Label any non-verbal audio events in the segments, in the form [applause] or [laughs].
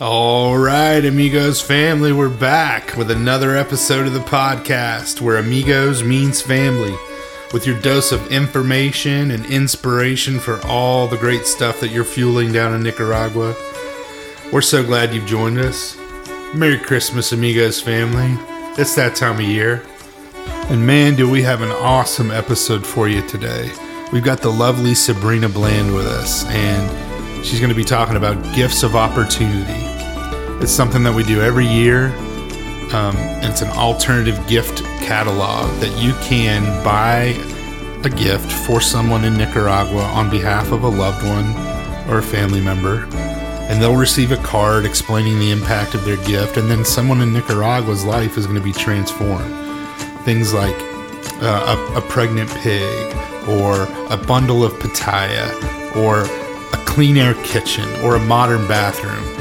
All right, amigos family, we're back with another episode of the podcast where amigos means family, with your dose of information and inspiration for all the great stuff that you're fueling down in Nicaragua. We're so glad you've joined us. Merry Christmas, amigos family. It's that time of year. And man, do we have an awesome episode for you today. We've got the lovely Sabrina Bland with us, and she's going to be talking about gifts of opportunity. It's something that we do every year, um, it's an alternative gift catalog that you can buy a gift for someone in Nicaragua on behalf of a loved one or a family member. And they'll receive a card explaining the impact of their gift, and then someone in Nicaragua's life is going to be transformed. Things like uh, a, a pregnant pig, or a bundle of pitaya, or a clean air kitchen, or a modern bathroom.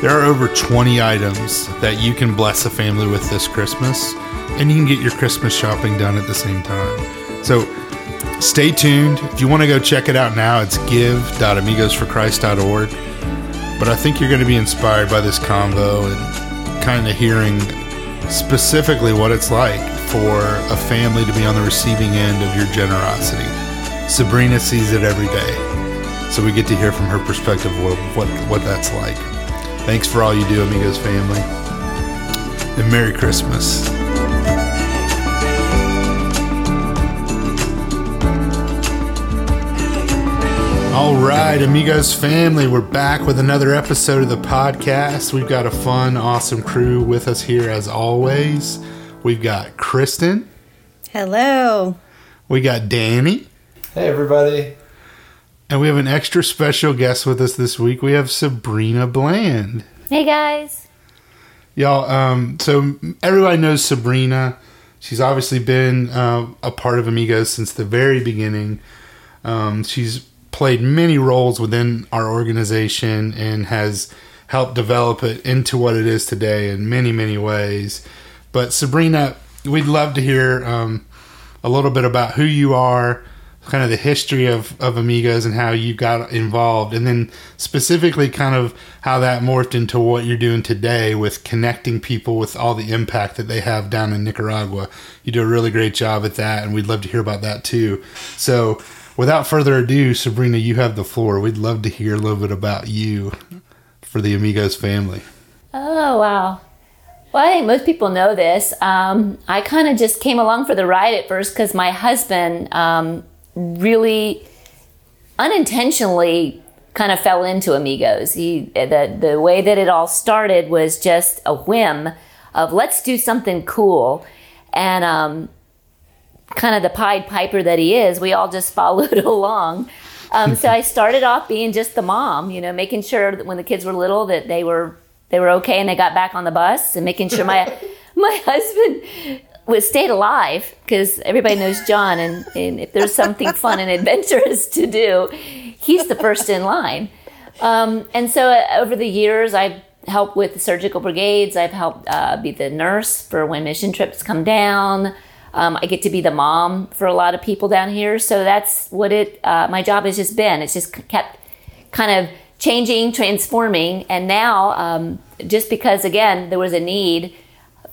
There are over 20 items that you can bless a family with this Christmas, and you can get your Christmas shopping done at the same time. So stay tuned. If you want to go check it out now, it's give.amigosforchrist.org. But I think you're going to be inspired by this convo and kind of hearing specifically what it's like for a family to be on the receiving end of your generosity. Sabrina sees it every day. So we get to hear from her perspective what, what, what that's like. Thanks for all you do, Amigos family. And Merry Christmas. All right, Amigos family, we're back with another episode of the podcast. We've got a fun, awesome crew with us here as always. We've got Kristen. Hello. We got Danny. Hey, everybody. And we have an extra special guest with us this week. We have Sabrina Bland. Hey guys. Y'all, um, so everybody knows Sabrina. She's obviously been uh, a part of Amigos since the very beginning. Um, she's played many roles within our organization and has helped develop it into what it is today in many, many ways. But Sabrina, we'd love to hear um, a little bit about who you are, kind of the history of, of Amigos and how you got involved, and then specifically kind of how that morphed into what you're doing today with connecting people with all the impact that they have down in Nicaragua. You do a really great job at that, and we'd love to hear about that too. So, without further ado, Sabrina, you have the floor. We'd love to hear a little bit about you for the Amigos family. Oh wow. Well, I think most people know this. Um, I kind of just came along for the ride at first because my husband um, really unintentionally kind of fell into Amigos. He the the way that it all started was just a whim of let's do something cool, and um, kind of the Pied Piper that he is, we all just [laughs] followed along. Um, so I started off being just the mom, you know, making sure that when the kids were little that they were they were okay and they got back on the bus, and making sure my [laughs] my husband was stayed alive because everybody knows John, and, and if there's something fun and adventurous to do, he's the first in line. Um, and so uh, over the years, I've helped with surgical brigades. I've helped uh, be the nurse for when mission trips come down. Um, I get to be the mom for a lot of people down here. So that's what it. Uh, my job has just been. It's just kept kind of changing, transforming, and now um, just because again there was a need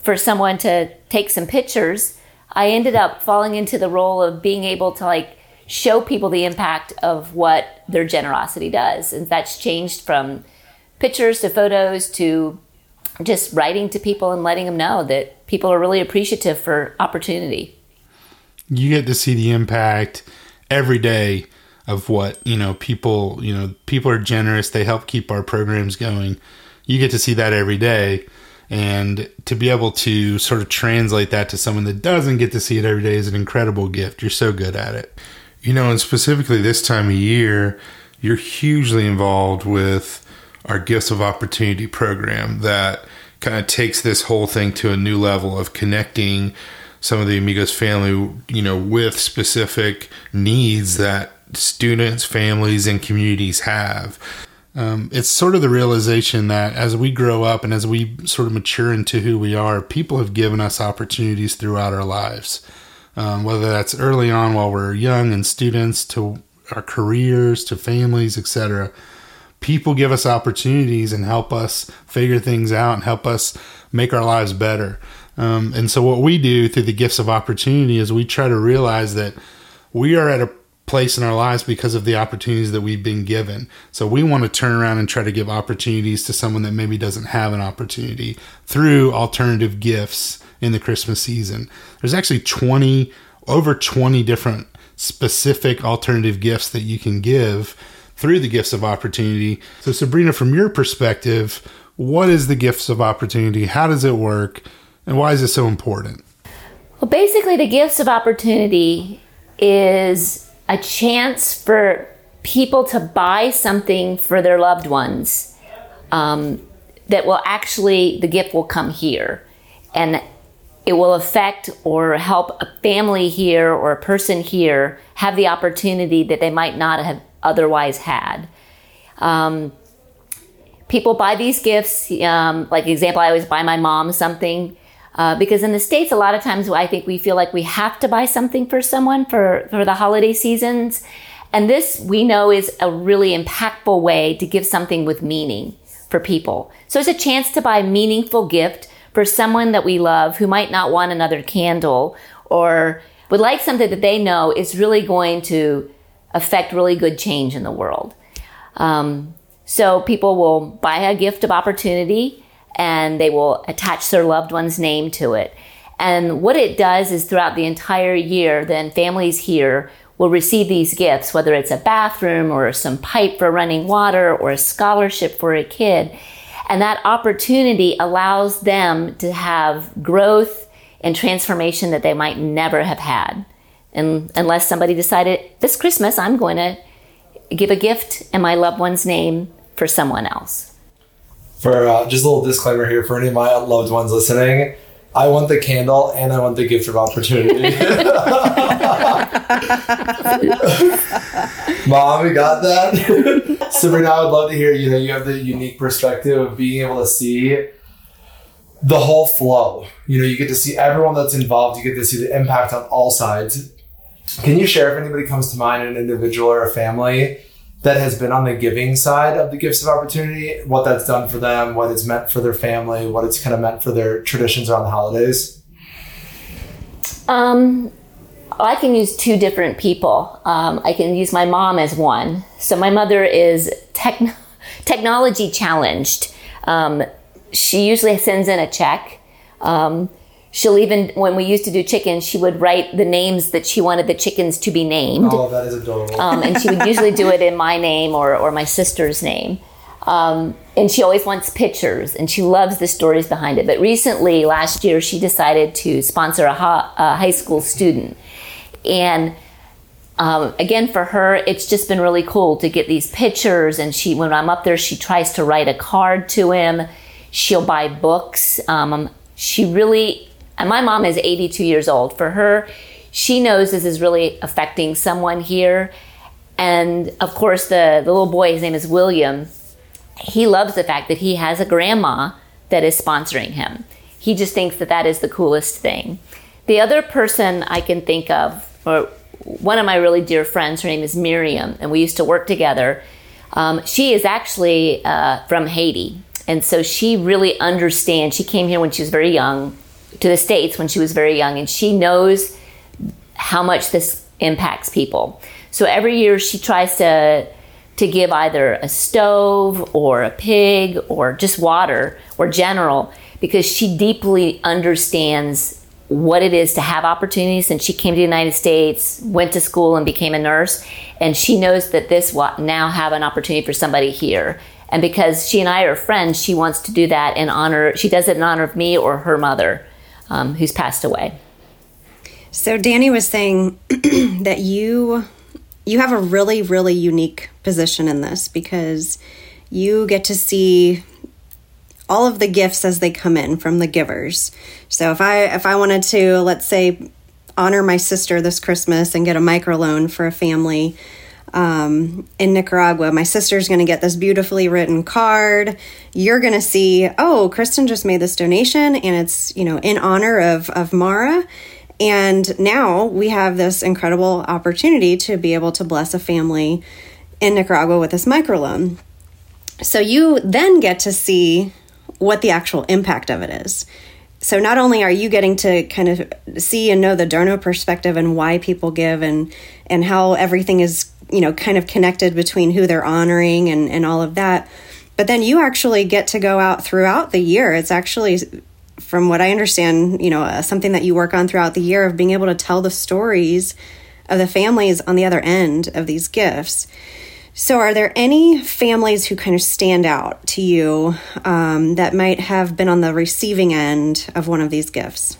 for someone to take some pictures, I ended up falling into the role of being able to like show people the impact of what their generosity does, and that's changed from pictures to photos to just writing to people and letting them know that people are really appreciative for opportunity. You get to see the impact every day of what, you know, people, you know, people are generous, they help keep our programs going. You get to see that every day and to be able to sort of translate that to someone that doesn't get to see it every day is an incredible gift. You're so good at it. You know, and specifically this time of year, you're hugely involved with our Gifts of Opportunity program that kind of takes this whole thing to a new level of connecting some of the Amigos family, you know, with specific needs that students, families, and communities have. Um, it's sort of the realization that as we grow up and as we sort of mature into who we are, people have given us opportunities throughout our lives. Um, whether that's early on while we're young and students to our careers to families, etc people give us opportunities and help us figure things out and help us make our lives better. Um, and so, what we do through the gifts of opportunity is we try to realize that we are at a place in our lives because of the opportunities that we've been given. So we want to turn around and try to give opportunities to someone that maybe doesn't have an opportunity through alternative gifts in the Christmas season. There's actually 20 over 20 different specific alternative gifts that you can give through the gifts of opportunity. So Sabrina from your perspective, what is the gifts of opportunity? How does it work? And why is it so important? Well, basically the gifts of opportunity is a chance for people to buy something for their loved ones um, that will actually, the gift will come here. And it will affect or help a family here or a person here have the opportunity that they might not have otherwise had. Um, people buy these gifts. Um, like example, I always buy my mom something uh, because in the States, a lot of times I think we feel like we have to buy something for someone for, for the holiday seasons. And this we know is a really impactful way to give something with meaning for people. So it's a chance to buy a meaningful gift for someone that we love who might not want another candle or would like something that they know is really going to affect really good change in the world. Um, so people will buy a gift of opportunity and they will attach their loved one's name to it. And what it does is throughout the entire year, then families here will receive these gifts, whether it's a bathroom or some pipe for running water or a scholarship for a kid. And that opportunity allows them to have growth and transformation that they might never have had. And unless somebody decided this Christmas, I'm going to give a gift in my loved one's name for someone else for uh, just a little disclaimer here for any of my loved ones listening. I want the candle and I want the gift of opportunity. [laughs] Mom, we got that. [laughs] Sabrina, I would love to hear, you know, you have the unique perspective of being able to see the whole flow. You know, you get to see everyone that's involved, you get to see the impact on all sides. Can you share if anybody comes to mind, an individual or a family that has been on the giving side of the gifts of opportunity, what that's done for them, what it's meant for their family, what it's kind of meant for their traditions around the holidays? Um, I can use two different people. Um, I can use my mom as one. So my mother is tech- technology challenged. Um, she usually sends in a check. Um, she'll even when we used to do chickens she would write the names that she wanted the chickens to be named. Oh that is adorable. Um, and she would [laughs] usually do it in my name or, or my sister's name. Um, and she always wants pictures and she loves the stories behind it. But recently last year she decided to sponsor a, ha- a high school student. And um, again for her it's just been really cool to get these pictures. And she when i'm up there she tries to write a card to him. She'll buy books. Um, she really and my mom is 82 years old. For her, she knows this is really affecting someone here. And of course, the, the little boy, his name is William, he loves the fact that he has a grandma that is sponsoring him. He just thinks that that is the coolest thing. The other person I can think of, or one of my really dear friends, her name is Miriam, and we used to work together. Um, she is actually uh, from Haiti. And so she really understands. She came here when she was very young to the States when she was very young, and she knows how much this impacts people. So every year she tries to to give either a stove or a pig or just water or general because she deeply understands what it is to have opportunities and she came to the United States, went to school and became a nurse and she knows that this will now have an opportunity for somebody here. And because she and I are friends, she wants to do that in honor she does it in honor of me or her mother um, who's passed away. So Danny was saying [clears throat] that you you have a really really unique position in this because you get to see all of the gifts as they come in from the givers. So if I if I wanted to let's say honor my sister this Christmas and get a microloan for a family, um, in Nicaragua. My sister's going to get this beautifully written card. You're going to see, oh, Kristen just made this donation and it's, you know, in honor of, of Mara. And now we have this incredible opportunity to be able to bless a family in Nicaragua with this microloan. so you then get to see what the actual impact of it is. So not only are you getting to kind of see and know the donor perspective and why people give and and how everything is you know kind of connected between who they're honoring and and all of that, but then you actually get to go out throughout the year. It's actually from what I understand, you know, uh, something that you work on throughout the year of being able to tell the stories of the families on the other end of these gifts. So, are there any families who kind of stand out to you um, that might have been on the receiving end of one of these gifts?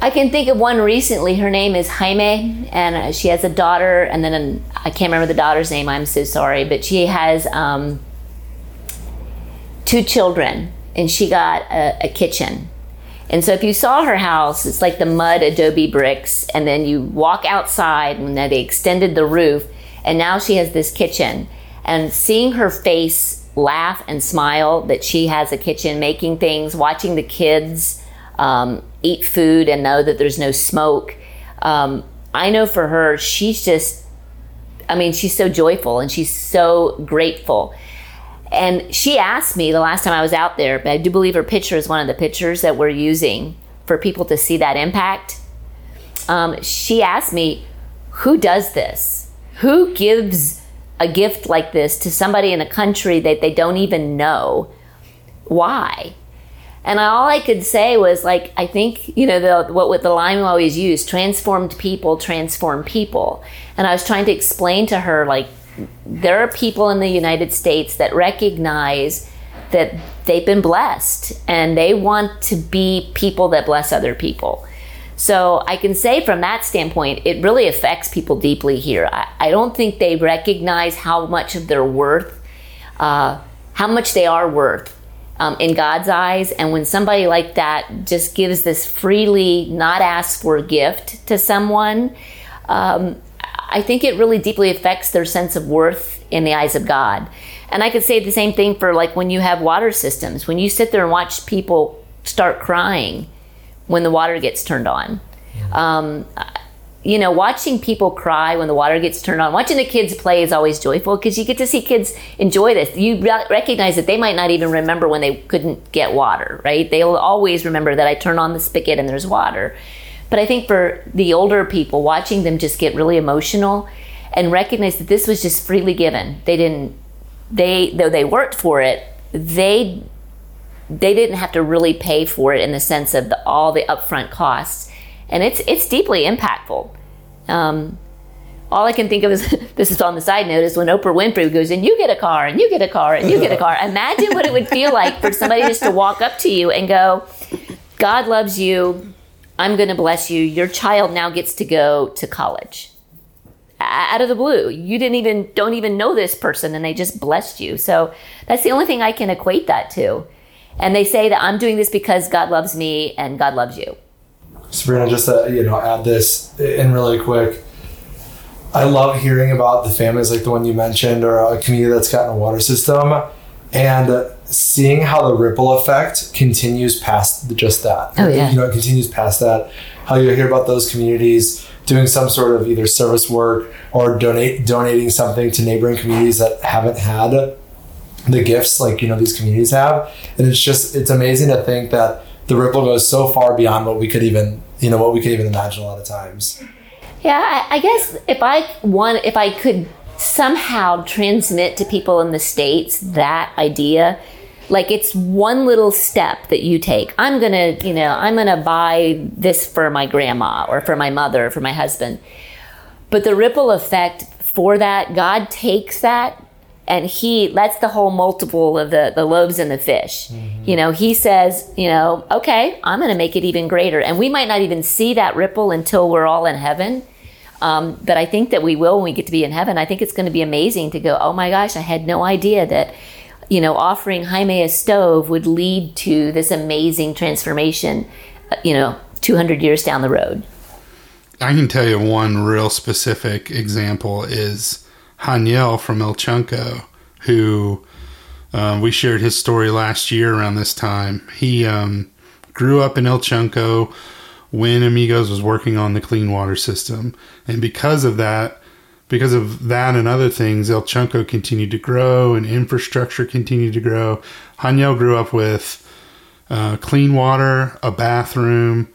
I can think of one recently. Her name is Jaime, and uh, she has a daughter, and then an, I can't remember the daughter's name. I'm so sorry, but she has um, two children, and she got a, a kitchen. And so if you saw her house, it's like the mud adobe bricks, and then you walk outside, and they extended the roof, and now she has this kitchen. And seeing her face laugh and smile that she has a kitchen, making things, watching the kids um, eat food and know that there's no smoke. Um, I know for her, she's just, I mean, she's so joyful and she's so grateful. And she asked me the last time I was out there, but I do believe her picture is one of the pictures that we're using for people to see that impact. Um, she asked me, Who does this? Who gives a gift like this to somebody in a country that they don't even know? Why? And all I could say was like, I think, you know, the, what with the line we always use, transformed people transform people. And I was trying to explain to her, like, there are people in the United States that recognize that they've been blessed and they want to be people that bless other people. So I can say from that standpoint, it really affects people deeply here. I, I don't think they recognize how much of their worth, uh, how much they are worth um, in God's eyes. And when somebody like that just gives this freely, not asked for gift to someone, um, I think it really deeply affects their sense of worth in the eyes of God. And I could say the same thing for like when you have water systems, when you sit there and watch people start crying when the water gets turned on. Um, you know, watching people cry when the water gets turned on, watching the kids play is always joyful because you get to see kids enjoy this. You recognize that they might not even remember when they couldn't get water, right? They'll always remember that I turn on the spigot and there's water. But I think for the older people, watching them just get really emotional and recognize that this was just freely given. They didn't, they, though they worked for it, they, they didn't have to really pay for it in the sense of the, all the upfront costs. And it's, it's deeply impactful. Um, all I can think of is [laughs] this is on the side note is when Oprah Winfrey goes and you get a car and you get a car and you get a car. Imagine what it would feel like for somebody just to walk up to you and go, God loves you. I'm going to bless you. Your child now gets to go to college out of the blue. You didn't even, don't even know this person and they just blessed you. So that's the only thing I can equate that to. And they say that I'm doing this because God loves me and God loves you. Sabrina, just to, you know, add this in really quick. I love hearing about the families like the one you mentioned or a community that's gotten a water system and seeing how the ripple effect continues past just that. Oh, yeah. You know, it continues past that. How you hear about those communities doing some sort of either service work or donate donating something to neighboring communities that haven't had the gifts like you know these communities have and it's just it's amazing to think that the ripple goes so far beyond what we could even you know what we could even imagine a lot of times Yeah, I, I guess if I want, if I could somehow transmit to people in the states that idea, like it's one little step that you take. I'm gonna, you know, I'm gonna buy this for my grandma or for my mother or for my husband. But the ripple effect for that, God takes that and he that's the whole multiple of the the loaves and the fish. You know he says you know okay i'm going to make it even greater. And we might not even see that ripple until we're all in heaven. Um, but i think that we will when we get to be in heaven. I think it's going to be amazing to go oh my gosh i had no idea that you know offering jaime a stove would lead to this amazing transformation uh, you know 200 years down the road. I can tell you one real specific example is Haniel from El Chunco, who um, we shared his story last year around this time. He um, grew up in El Chunco when Amigos was working on the clean water system. And because of that, because of that and other things, El Chunco continued to grow and infrastructure continued to grow. Haniel grew up with uh, clean water, a bathroom,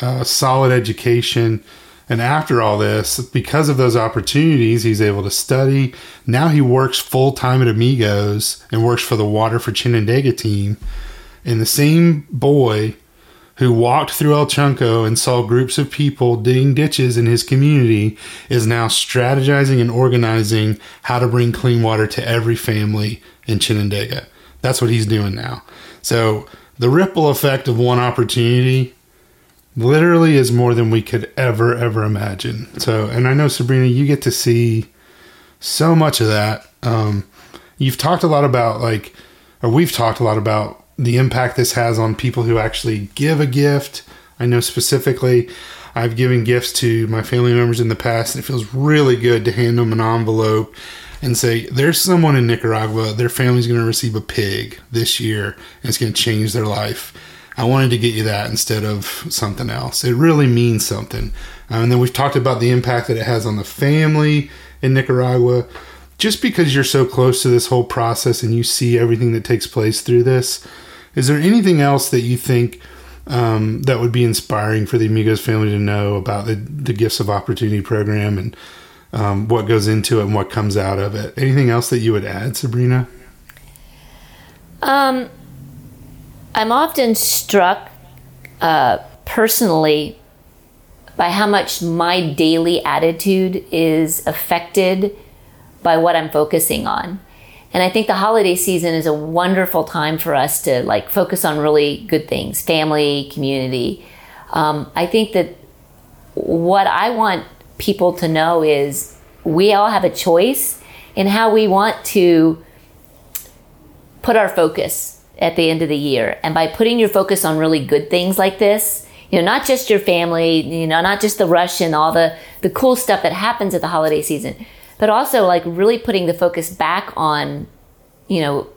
uh, solid education. And after all this, because of those opportunities, he's able to study. Now he works full time at Amigos and works for the Water for Chinandega team. And the same boy who walked through El Chunco and saw groups of people digging ditches in his community is now strategizing and organizing how to bring clean water to every family in Chinandega. That's what he's doing now. So the ripple effect of one opportunity literally is more than we could ever ever imagine. So, and I know Sabrina, you get to see so much of that. Um, you've talked a lot about like, or we've talked a lot about the impact this has on people who actually give a gift. I know specifically, I've given gifts to my family members in the past, and it feels really good to hand them an envelope and say, There's someone in Nicaragua, their family's going to receive a pig this year, and it's going to change their life. I wanted to get you that instead of something else. It really means something. Um, and then we've talked about the impact that it has on the family in Nicaragua. Just because you're so close to this whole process and you see everything that takes place through this, is there anything else that you think um, that would be inspiring for the Amigos family to know about the, the Gifts of Opportunity program and um, what goes into it and what comes out of it? Anything else that you would add, Sabrina? Um, I'm often struck uh, personally by how much my daily attitude is affected by what I'm focusing on. And I think the holiday season is a wonderful time for us to like focus on really good things, family, community. Um, I think that what I want people to know is we all have a choice in how we want to put our focus at the end of the year. And by putting your focus on really good things like this, you know, not just your family, you know, not just the rush and all the, the cool stuff that happens at the holiday season, but also like really putting the focus back on, you know,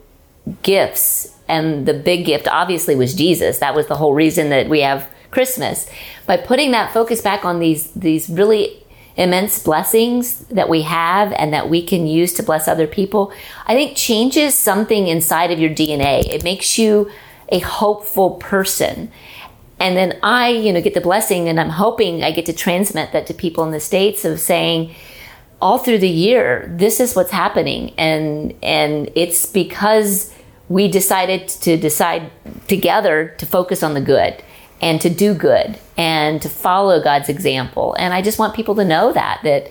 gifts. And the big gift obviously was Jesus. That was the whole reason that we have Christmas. By putting that focus back on these, these really immense blessings that we have and that we can use to bless other people, I think changes something inside of your DNA. It makes you a hopeful person. And then I, you know, get the blessing and I'm hoping I get to transmit that to people in the States of saying, all through the year, this is what's happening. And, and it's because we decided to decide together to focus on the good and to do good and to follow God's example. And I just want people to know that that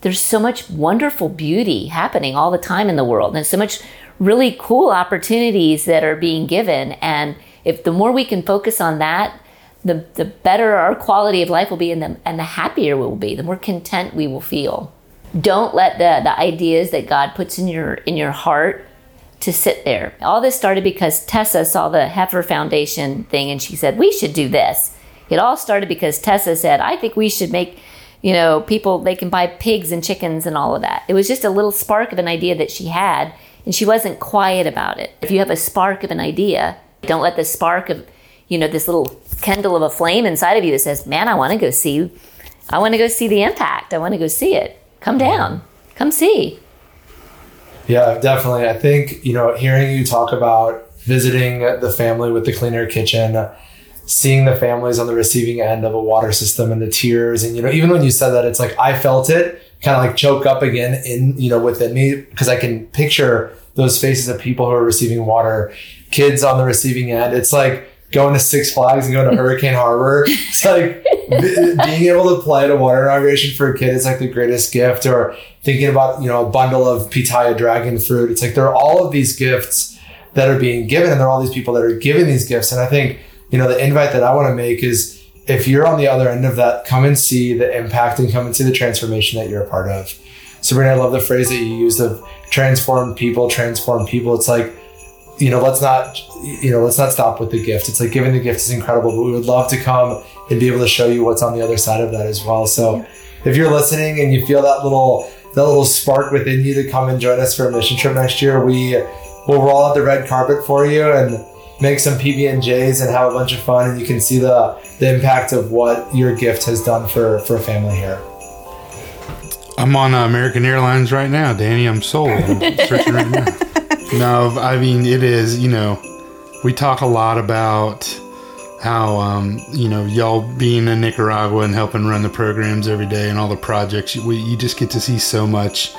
there's so much wonderful beauty happening all the time in the world and so much really cool opportunities that are being given and if the more we can focus on that the, the better our quality of life will be and the, and the happier we will be the more content we will feel don't let the, the ideas that god puts in your in your heart to sit there. All this started because Tessa saw the Heifer Foundation thing and she said, We should do this. It all started because Tessa said, I think we should make, you know, people, they can buy pigs and chickens and all of that. It was just a little spark of an idea that she had and she wasn't quiet about it. If you have a spark of an idea, don't let the spark of, you know, this little kindle of a flame inside of you that says, Man, I want to go see, I want to go see the impact. I want to go see it. Come down. Come see. Yeah, definitely. I think, you know, hearing you talk about visiting the family with the cleaner Kitchen, seeing the families on the receiving end of a water system and the tears. And, you know, even when you said that, it's like I felt it kind of like choke up again in, you know, within me because I can picture those faces of people who are receiving water, kids on the receiving end. It's like, going to Six Flags and going to Hurricane Harbor. [laughs] It's like being able to play at a water inauguration for a kid is like the greatest gift. Or thinking about you know a bundle of pitaya dragon fruit. It's like there are all of these gifts that are being given, and there are all these people that are giving these gifts. And I think you know the invite that I want to make is if you're on the other end of that, come and see the impact and come and see the transformation that you're a part of. Sabrina, I love the phrase that you used of transform people, transform people. It's like you know, let's not, you know, let's not stop with the gift. It's like giving the gift is incredible, but we would love to come and be able to show you what's on the other side of that as well. So if you're listening and you feel that little, that little spark within you to come and join us for a mission trip next year, we will roll out the red carpet for you and make some PB and J's and have a bunch of fun. And you can see the, the impact of what your gift has done for, for a family here. I'm on uh, American Airlines right now, Danny. I'm sold. I'm searching right now. [laughs] No, I mean it is. You know, we talk a lot about how um, you know y'all being in Nicaragua and helping run the programs every day and all the projects. You, we, you just get to see so much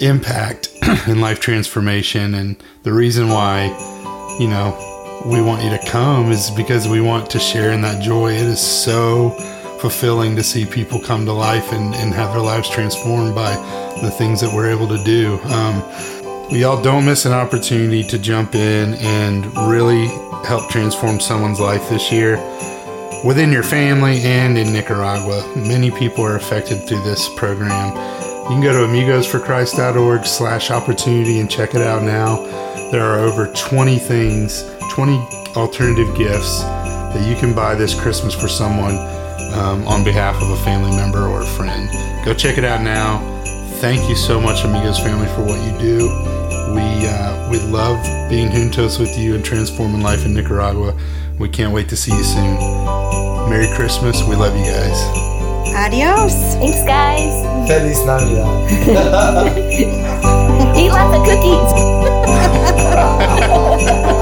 impact [clears throat] and life transformation. And the reason why, you know, we want you to come is because we want to share in that joy. It is so fulfilling to see people come to life and, and have their lives transformed by the things that we're able to do. Um, we all don't miss an opportunity to jump in and really help transform someone's life this year within your family and in Nicaragua. Many people are affected through this program. You can go to amigosforchrist.org slash opportunity and check it out now. There are over 20 things, 20 alternative gifts that you can buy this Christmas for someone um, on behalf of a family member or a friend. Go check it out now. Thank you so much, Amigos family, for what you do. We uh, we love being juntos with you and transforming life in Nicaragua. We can't wait to see you soon. Merry Christmas. We love you guys. Adios. Thanks, guys. Feliz Navidad. [laughs] Eat lots of cookies. [laughs]